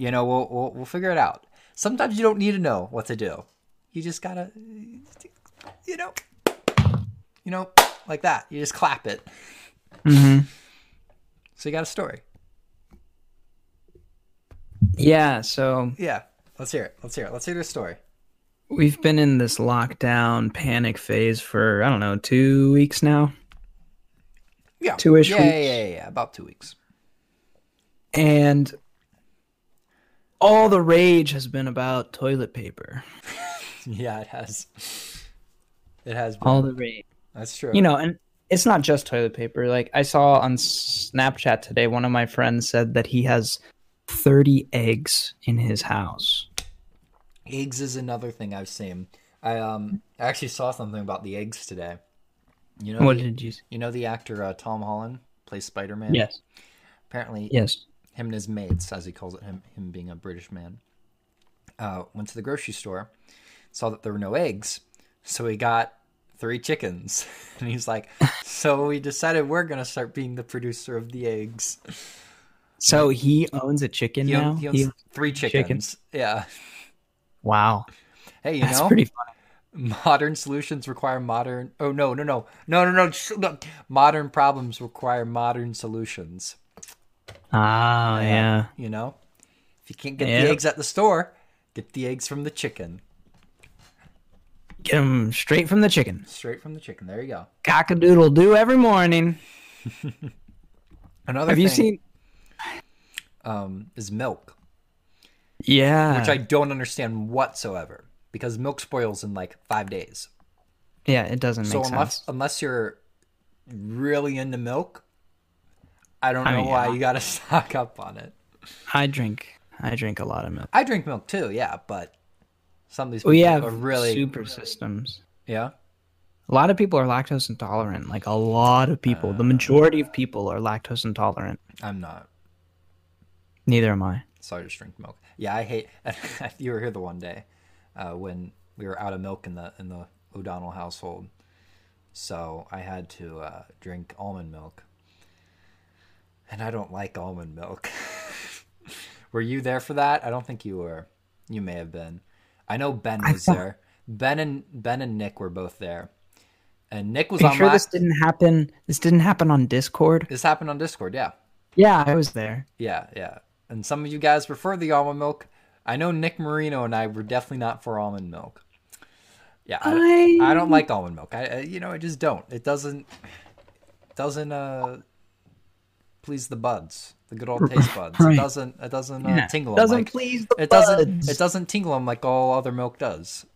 You know, we'll, we'll we'll figure it out. Sometimes you don't need to know what to do. You just gotta, you know, you know, like that. You just clap it. Mm-hmm. So you got a story. Yeah, so Yeah. Let's hear it. Let's hear it. Let's hear the story. we've been in this lockdown panic phase for I don't know two weeks now, Yeah. Two-ish yeah, yeah, weeks. yeah, yeah, yeah. About two weeks. and all the rage has been about toilet paper. Yeah, it has. It has. Been. All the rage. That's true. you know and it's not just toilet paper like i saw on snapchat today one of my friends said that he has 30 eggs in his house eggs is another thing I've seen. I um I actually saw something about the eggs today. You know, what the, did you you know the actor uh, Tom Holland plays Spider Man. yes Apparently, yes him and his mates, as he calls it, him him being a British man, uh, went to the grocery store, saw that there were no eggs, so he got three chickens, and he's like, "So we decided we're gonna start being the producer of the eggs." so he owns a chicken He, now he owns He- three chickens. chickens. Yeah. wow Hey, you that's know, pretty funny modern solutions require modern. Oh no, no, no, no, no! no. Modern problems require modern solutions. Ah yeah You know, if you can't get Yep. the eggs at the store, get the eggs from the chicken, get them straight from the chicken straight from the chicken. There you go. cock-a-doodle do every morning Another have you thing, seen um, is milk, yeah which I don't understand whatsoever because milk spoils in like five days. yeah it doesn't make So sense unless unless you're really into milk, I don't I know mean, why yeah. you got to stock up on it. i drink i drink a lot of milk I drink milk too, yeah, but some of these people we have are really super systems yeah. A lot of people are lactose intolerant. Like a lot of people. the majority of people are lactose intolerant. I'm not, Neither am I. so I just drink milk. Yeah, I hate. you were here the one day uh, when we were out of milk in the in the O'Donnell household, so I had to uh, drink almond milk, and I don't like almond milk. were you there for that? I don't think you were. You may have been. I know Ben was there. Ben and Ben and Nick were both there, and Nick was Are you on sure my. this didn't happen? This didn't happen on Discord. This happened on Discord. Yeah. Yeah, I was there. Yeah, yeah. And some of you guys prefer the almond milk. I know Nick Marino and I were definitely not for almond milk. Yeah, I, I I don't like almond milk. I, I you know I just don't. It doesn't doesn't uh please the buds, the good old taste buds. It doesn't it doesn't uh, Yeah. tingle Doesn't like please the it doesn't buds. it doesn't tingle them like all other milk does.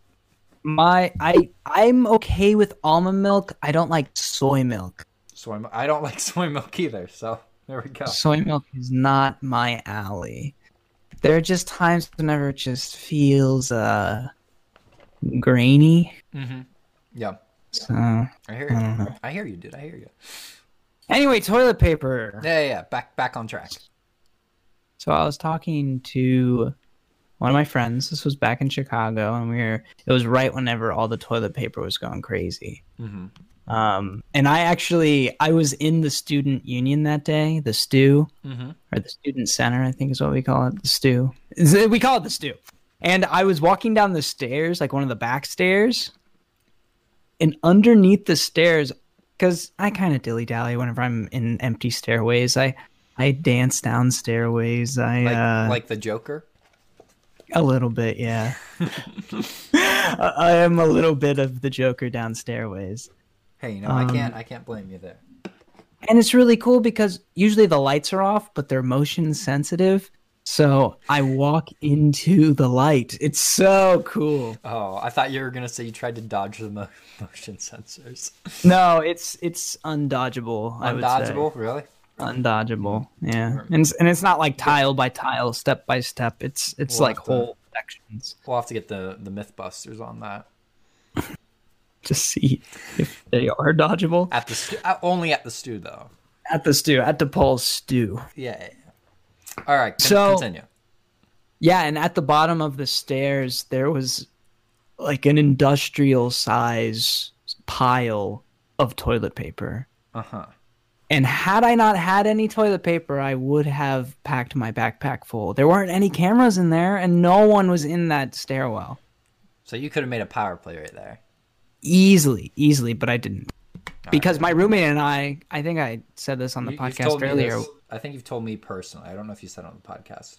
My I I'm okay with almond milk. I don't like soy milk. Soy I don't like soy milk either. So there we go. Soy milk is not my alley. There are just times whenever it just feels uh grainy. hmm Yeah, So I hear you. know. I hear you, dude. I hear you. Anyway, toilet paper. Yeah, yeah, yeah. Back back on track. So I was talking to one of my friends. This was back in Chicago, and we were. It was right whenever all the toilet paper was going crazy. hmm Um, and I actually I was in the student union that day, the stew hmm or the student center, I think is what we call it, the stew. We call it the stew. And I was walking down the stairs, like one of the back stairs, and underneath the stairs, because I kind of dilly dally whenever I'm in empty stairways. I I dance down stairways. I Like uh, like the Joker. a little bit, yeah. I I am a little bit of the Joker down stairways. Hey, you know I Um, can't I can't blame you there. And it's really cool because usually the lights are off, but they're motion sensitive. So I walk into the light. It's so cool. Oh, I thought you were gonna say you tried to dodge the mo- motion sensors. No, it's it's undodgeable. I would say. Undodgeable, really? Undodgeable. Yeah. And it's, and it's not like tile by tile, step by step. It's it's We'll like have to- whole sections We'll have to get the the MythBusters on that to see if they are dodgeable. at the stu- uh, only at the stew though. At the stew, at the Paul's stew. Yeah. All right. Con- So- continue. Yeah, and at the bottom of the stairs there was like an industrial size pile of toilet paper. Uh huh. And had I not had any toilet paper, I would have packed my backpack full. There weren't any cameras in there, and no one was in that stairwell. So you could have made a power play right there. Easily, easily, but I didn't. Because my roommate and I, I think I said this on the You- podcast earlier. this- I think you've told me personally. I don't know if you said on the podcast.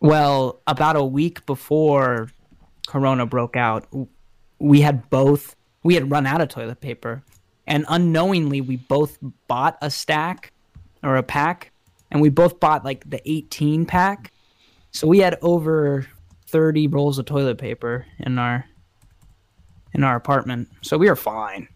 Well, about a week before Corona broke out, we had both we had run out of toilet paper, and unknowingly we both bought a stack or a pack, and we both bought like the 18 pack. So we had over 30 rolls of toilet paper in our in our apartment. So we were fine.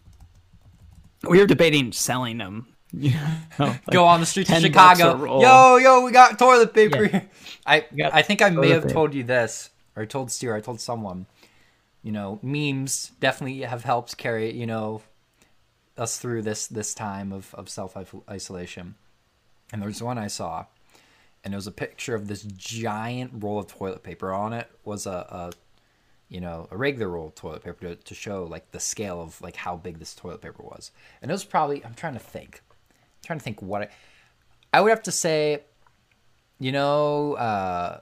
We were debating selling them. You know, like Go on the streets of 10 bucks a Chicago. Yo, yo, we got toilet paper. Yeah. I I think I may have paper. told you this, or I told Steer, I told someone. You know, memes definitely have helped carry you know us through this this time of of self isolation. And there's one I saw, and it was a picture of this giant roll of toilet paper. On it was a, a you know a regular roll of toilet paper to, to show like the scale of like how big this toilet paper was. And it was probably I'm trying to think, trying to think what I, I would have to say, you know, uh,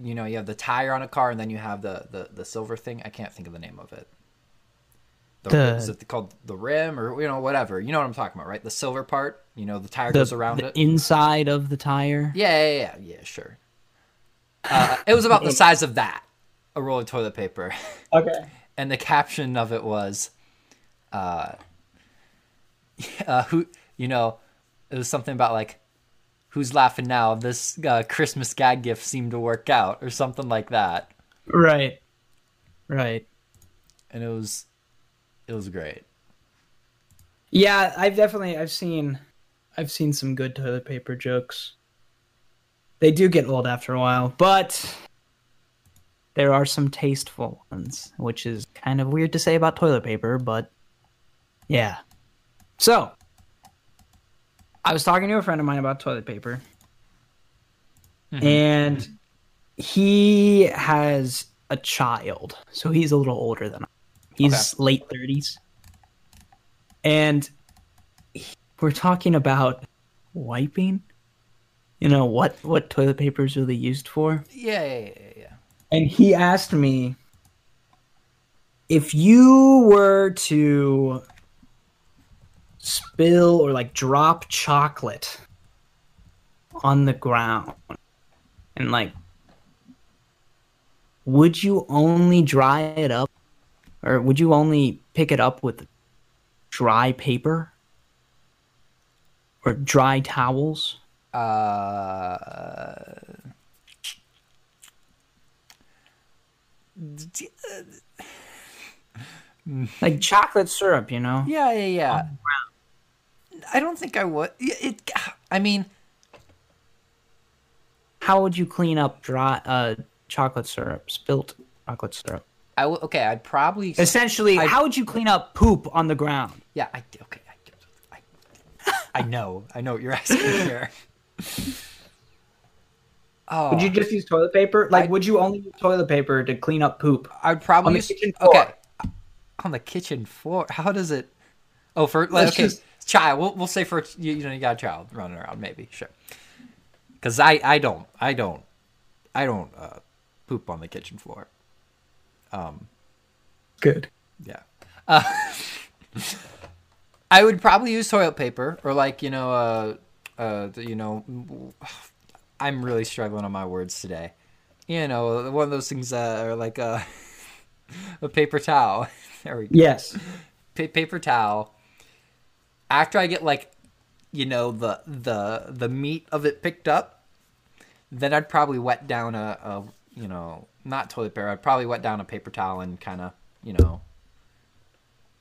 you know, you have the tire on a car, and then you have the the, the silver thing. I can't think of the name of it. The, The- is it called the rim or you know whatever? You know what I'm talking about, right? The silver part. You know, the tire The, goes around the it. inside of the tire. Yeah, yeah, yeah, yeah, sure. Uh, it was about the size of that, a roll of toilet paper, Okay. and the caption of it was, uh, uh, who, you know, it was something about like, who's laughing now? This uh, Christmas gag gift seemed to work out, or something like that, Right. Right. and it was, it was great. Yeah, I've definitely I've seen I've seen some good toilet paper jokes. They do get old after a while, but there are some tasteful ones, which is kind of weird to say about toilet paper, but yeah. So, I was talking to a friend of mine about toilet paper. Mm-hmm. And he has a child, so he's a little older than I. He's late 30s. And he- we're talking about wiping. You know what what toilet paper is really used for? Yeah, yeah, yeah, yeah. And he asked me if you were to spill or like drop chocolate on the ground. And like would you only dry it up or would you only pick it up with dry paper? Or dry towels? Uh, like chocolate syrup you know? Yeah, yeah, yeah. I don't think I would. It. I mean, how would you clean up dry uh chocolate syrup spilt chocolate syrup I would. Okay, I'd probably. essentially I- how would you clean up poop on the ground Yeah. I. Okay. I. I, I know. I know what you're asking here. Oh, would you just use toilet paper like I- would you only use toilet paper to clean up poop I'd probably on the use. kitchen floor? Okay. On the kitchen floor. How does it? Oh, for like, okay, just- child. We'll we'll say for you, you know you got a child running around maybe sure. Because I I don't I don't I don't uh, poop on the kitchen floor. Um, good Yeah. Uh, I would probably use toilet paper or like you know uh uh you know I'm really struggling on my words today. You know one of those things that are like a a paper towel. There we go. yes Pa- paper towel. After I get like you know the the the meat of it picked up, then I'd probably wet down a, a you know not toilet paper. I'd probably wet down a paper towel and kind of you know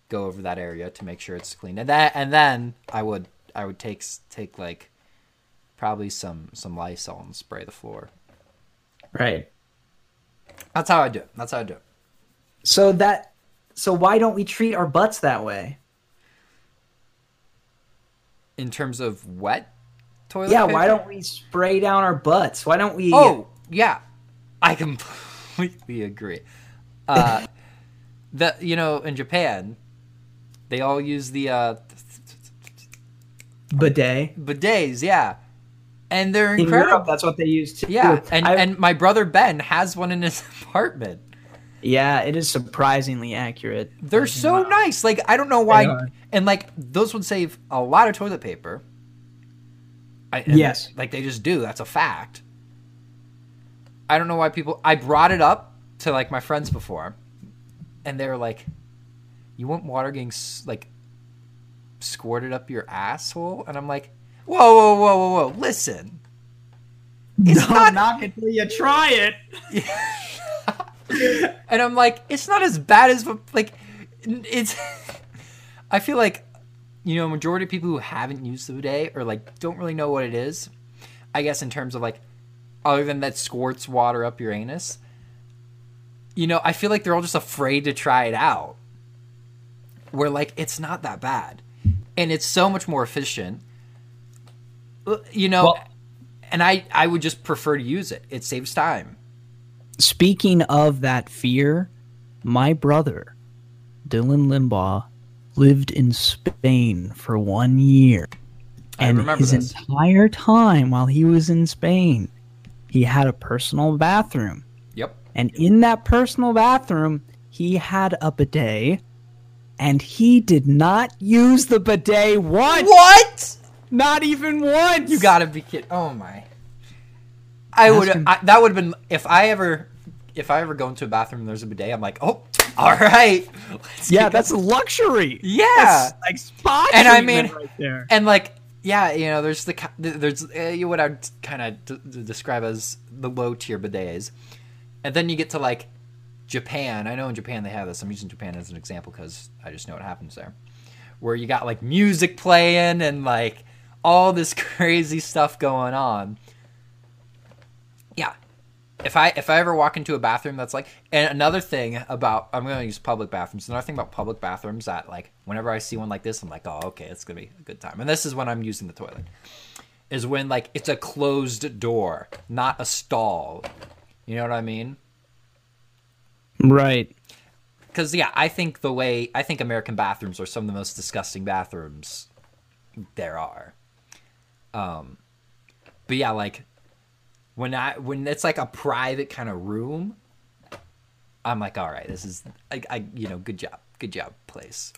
go over that area to make sure it's clean. And that and then I would I would take take like probably some some Lysol and spray the floor. right That's how I do it. That's how I do it. so that so why don't we treat our butts that way In terms of wet toilet yeah paper. why don't we spray down our butts why don't we Oh, yeah. I completely agree. Uh, the you know in Japan, they all use the uh, bidet. bidets, yeah, and they're In incredible. Europe, that's what they use too. yeah, and I- and my brother Ben has one in his apartment. Yeah, it is surprisingly accurate. They're so nice. Like I don't know why, and like those would save a lot of toilet paper. I, Yes. like they just do. That's a fact. I don't know why people. I brought it up to like my friends before, and they were like, "You want water getting like squirted up your asshole?" And I'm like, "Whoa, whoa, whoa, whoa, whoa! Listen, it's Don't not knock it till you try it. and I'm like, it's not as bad as like it's. I feel like, you know, majority of people who haven't used the bidet or like don't really know what it is. I guess in terms of like, other than that squirts water up your anus. You know, I feel like they're all just afraid to try it out. Where like it's not that bad, and it's so much more efficient. You know, Well- and I I would just prefer to use it. It saves time. Speaking of that fear, my brother, Dylan Limbaugh, lived in Spain for one year. I And remember his this. entire time while he was in Spain, he had a personal bathroom. Yep. And in that personal bathroom, he had a bidet. And he did not use the bidet once. What? Not even once. You gotta be kidding! Oh my! I would that would have been if I ever if I ever go into a bathroom and there's a bidet. I'm like, oh, all right. Yeah, that's luxury. yeah. That's like spa And I mean- right there. and like yeah, you know, there's the there's uh, what I'd kind of d- d- describe as the low tier bidets, and then you get to like Japan. I know in Japan they have this. I'm using Japan as an example because I just know what happens there, where you got like music playing and like all this crazy stuff going on. Yeah, if I if I ever walk into a bathroom that's like and another thing about I'm gonna use public bathrooms. Another thing about public bathrooms that like whenever I see one like this, I'm like, oh okay, it's gonna be a good time. And this is when I'm using the toilet. Is when like it's a closed door, not a stall. You know what I mean? Right. Because yeah, I think the way I think American bathrooms are some of the most disgusting bathrooms there are. Um, but yeah, like when I when it's like a private kind of room, I'm like, all right, this is I, I you know, good job, good job, place.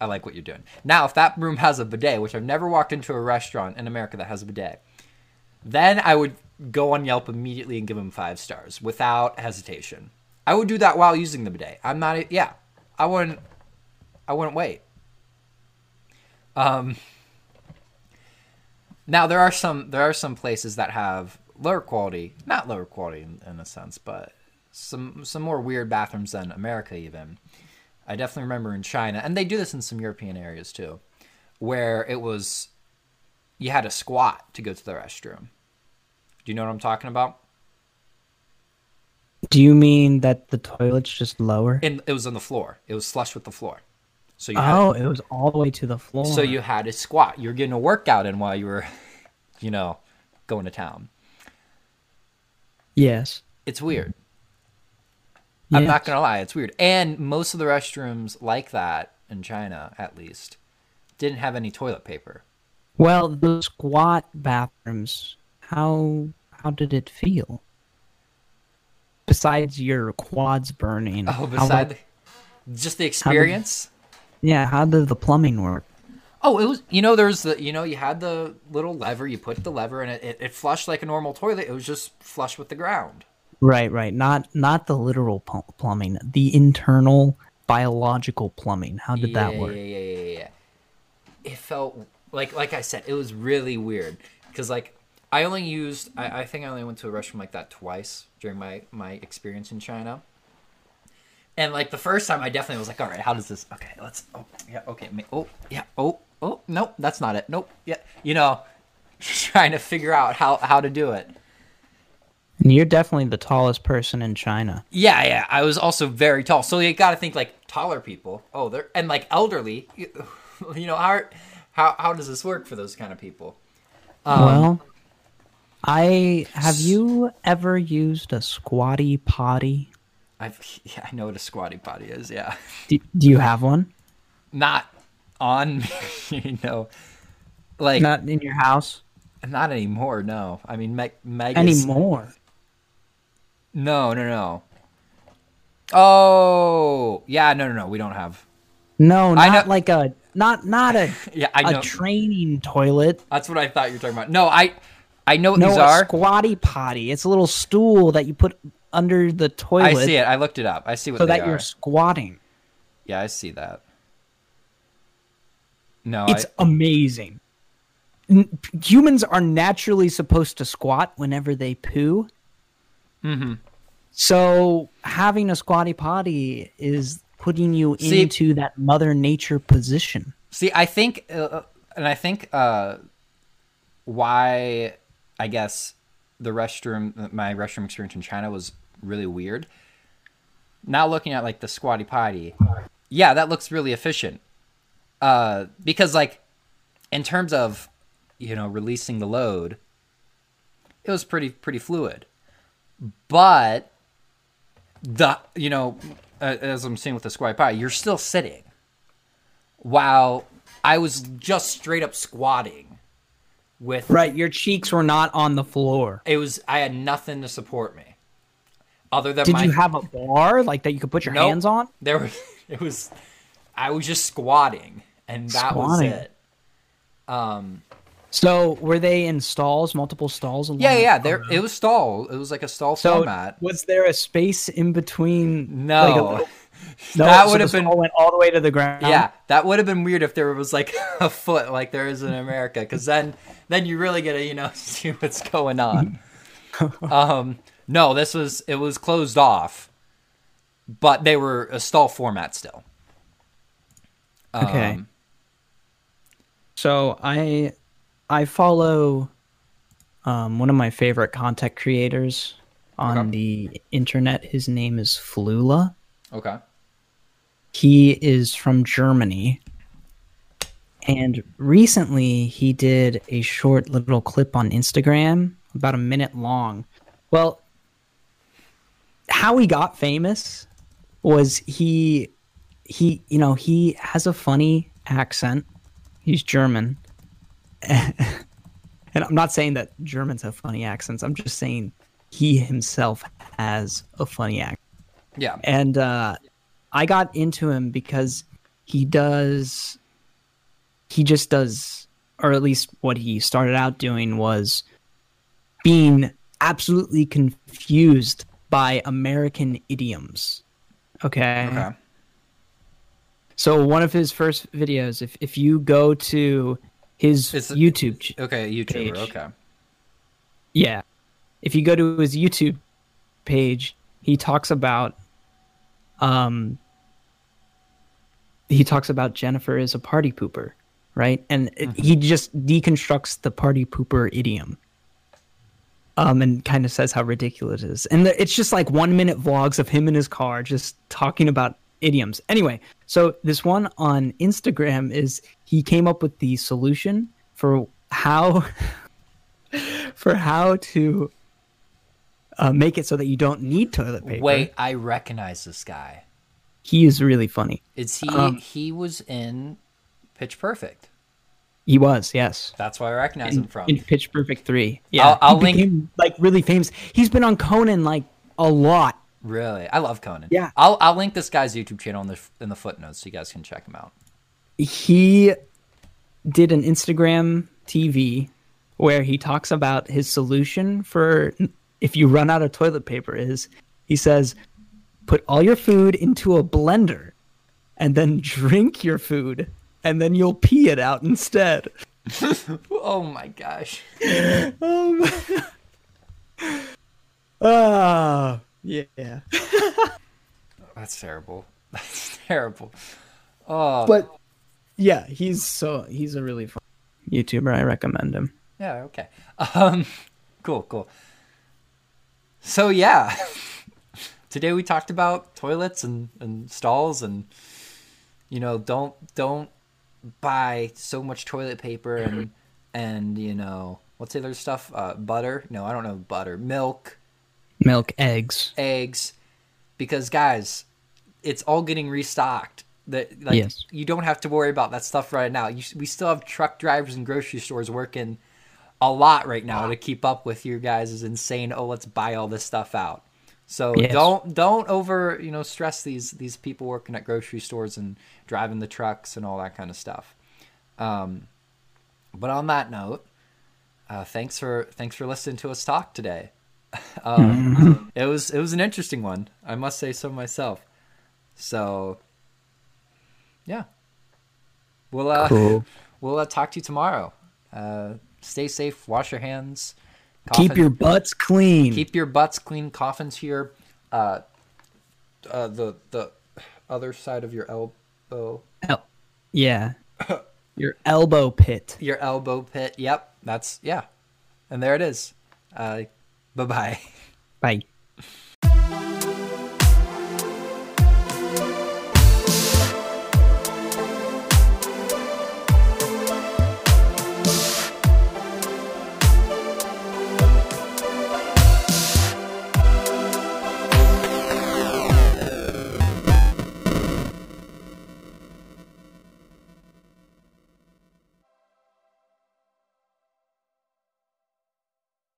I like what you're doing. Now, if that room has a bidet, which I've never walked into a restaurant in America that has a bidet, then I would go on Yelp immediately and give them five stars without hesitation. I would do that while using the bidet. I'm not. Yeah, I wouldn't. I wouldn't wait. Um. Now there are some there are some places that have lower quality, not lower quality in, in a sense, but some some more weird bathrooms than America even. I definitely remember in China, and they do this in some European areas too, where it was you had to squat to go to the restroom. Do you know what I'm talking about? Do you mean that the toilet's just lower? And it was on the floor. It was flush with the floor. So you had, oh, it was all the way to the floor. so you had to squat. You're getting a workout in while you were, you know, going to town. Yes. It's weird. I'm not gonna lie, it's weird. And most of the restrooms like that in China, at least, didn't have any toilet paper. Well, the squat bathrooms. How how did it feel? Besides your quads burning. Oh, how- the, just the experience. yeah, how did the plumbing work? Oh, it was. You know, there's the. You know, you had the little lever. You put the lever, and it, it, it flushed like a normal toilet. It was just flush with the ground. Right, right. Not not the literal plumbing, the internal biological plumbing. How did that work? Yeah, yeah, yeah, yeah. It felt like, like I said, it was really weird because, like, I only used. I, I think I only went to a restroom like that twice during my my experience in China. And like the first time, I definitely was like, "All right, how does this? Okay, let's. Oh, yeah, okay. Oh, yeah. Oh, oh, nope, that's not it. Nope. Yeah, you know, trying to figure out how how to do it. And you're definitely the tallest person in China. Yeah, yeah. I was also very tall, so you got to think like taller people. Oh, they're and like elderly. You know how how how does this work for those kind of people? Um, well, I have you ever used a squatty potty? I've yeah, I know what a squatty potty is. Yeah, Do, do you have one? not on me, you know. Like not, in your house Not anymore. No, I mean Meg. Meg anymore. No, no, no. Oh, yeah, no, no, no. We don't have. No, not like a not not a Yeah, I a know. training toilet. That's what I thought you were talking about. No, I, I know what No, these a are. squatty potty. It's a little stool that you put under the toilet I see it. I looked it up. I see what so that are. you're squatting. Yeah, I see that. No, It's I, amazing. N- humans are naturally supposed to squat whenever they poo. Mhm. So having a squatty potty is putting you See- into that mother nature position. see. I think, uh, and I think uh, why I guess the restroom, my restroom experience in China was really weird. Now looking at like the squatty potty, yeah, that looks really efficient. Uh, because like in terms of you know releasing the load, it was pretty pretty fluid. But the you know as I'm saying with the squatty potty, you're still sitting. While I was just straight up squatting with Right, your cheeks were not on the floor. it was I had nothing to support me. Other than Did my you have a bar like that you could put your Nope. hands on? there was it was I was just squatting and that Squatting. was it. Um So were they in stalls, multiple stalls? Along yeah, yeah, there it was stall. It was like a stall So format. was there a space in between? No. like, little- no, That so would the have been- stall went all the way to the ground. Yeah, that would have been weird if there was like a foot like there is in America, because then then you really get to you know see what's going on. um, no, this was it was closed off, but they were a stall format still. Okay. So I I follow um, one of my favorite content creators on Okay. the internet. His name is Flula. okay. He is from Germany. And recently he did a short little clip on Instagram, about a minute long. Well, how he got famous was he he you know, he has a funny accent. He's German. and I'm not saying that Germans have funny accents. I'm just saying he himself has a funny accent Yeah. and uh, I got into him because he does, he just does, or at least what he started out doing was being absolutely confused by American idioms. Okay. Okay. So one of his first videos, if if you go to his It's- YouTube, Okay. YouTuber. Page. Okay. yeah, if you go to his YouTube page, he talks about um he talks about Jennifer is a party pooper, right? And it, he just deconstructs the party pooper idiom. Um, and kind of says how ridiculous it is. And the, it's just like one minute vlogs of him in his car just talking about idioms. Anyway, so this one on Instagram is he came up with the solution for how for how to uh, make it so that you don't need toilet paper. Wait, I recognize this guy. he is really funny. Is he? Um, he was in Pitch Perfect. He was, yes. That's why I recognize In, him from. in Pitch Perfect three. Yeah, I'll- I'll link- became, like really famous. He's been on Conan like a lot. Really, I love Conan. Yeah. I'll I'll link this guy's YouTube channel in the in the footnotes so you guys can check him out. He did an Instagram TV where he talks about his solution for if you run out of toilet paper is he says put all your food into a blender and then drink your food and then you'll pee it out instead. Oh my gosh. Um, ah, yeah. That's terrible. That's terrible. Oh, But yeah, he's so he's a really fun YouTuber. I recommend him. yeah, okay. Um, cool, cool. So yeah, today we talked about toilets and and stalls and you know don't don't buy so much toilet paper and and you know what's the other stuff? Uh, butter? No, I don't know butter. Milk. Milk, eggs. eggs because guys it's all getting restocked That like Yes. you don't have to worry about that stuff right now. You, we still have truck drivers and grocery stores working a lot right now to keep up with your guys' Is insane. Oh, let's buy all this stuff out. So Yes. don't don't over you know stress these these people working at grocery stores and driving the trucks and all that kind of stuff. Um, but on that note, uh, thanks for thanks for listening to us talk today. um, it was it was an interesting one, I must say so myself. So, yeah, we'll uh, Cool. we'll uh, talk to you tomorrow. Uh, stay safe, wash your hands, Keep your butts clean. keep your butts clean. Coffins here, uh, uh, the the other side of your elbow, El- yeah. your elbow pit. your elbow pit. Yep, that's yeah, and there it is. Uh, bye bye. Bye.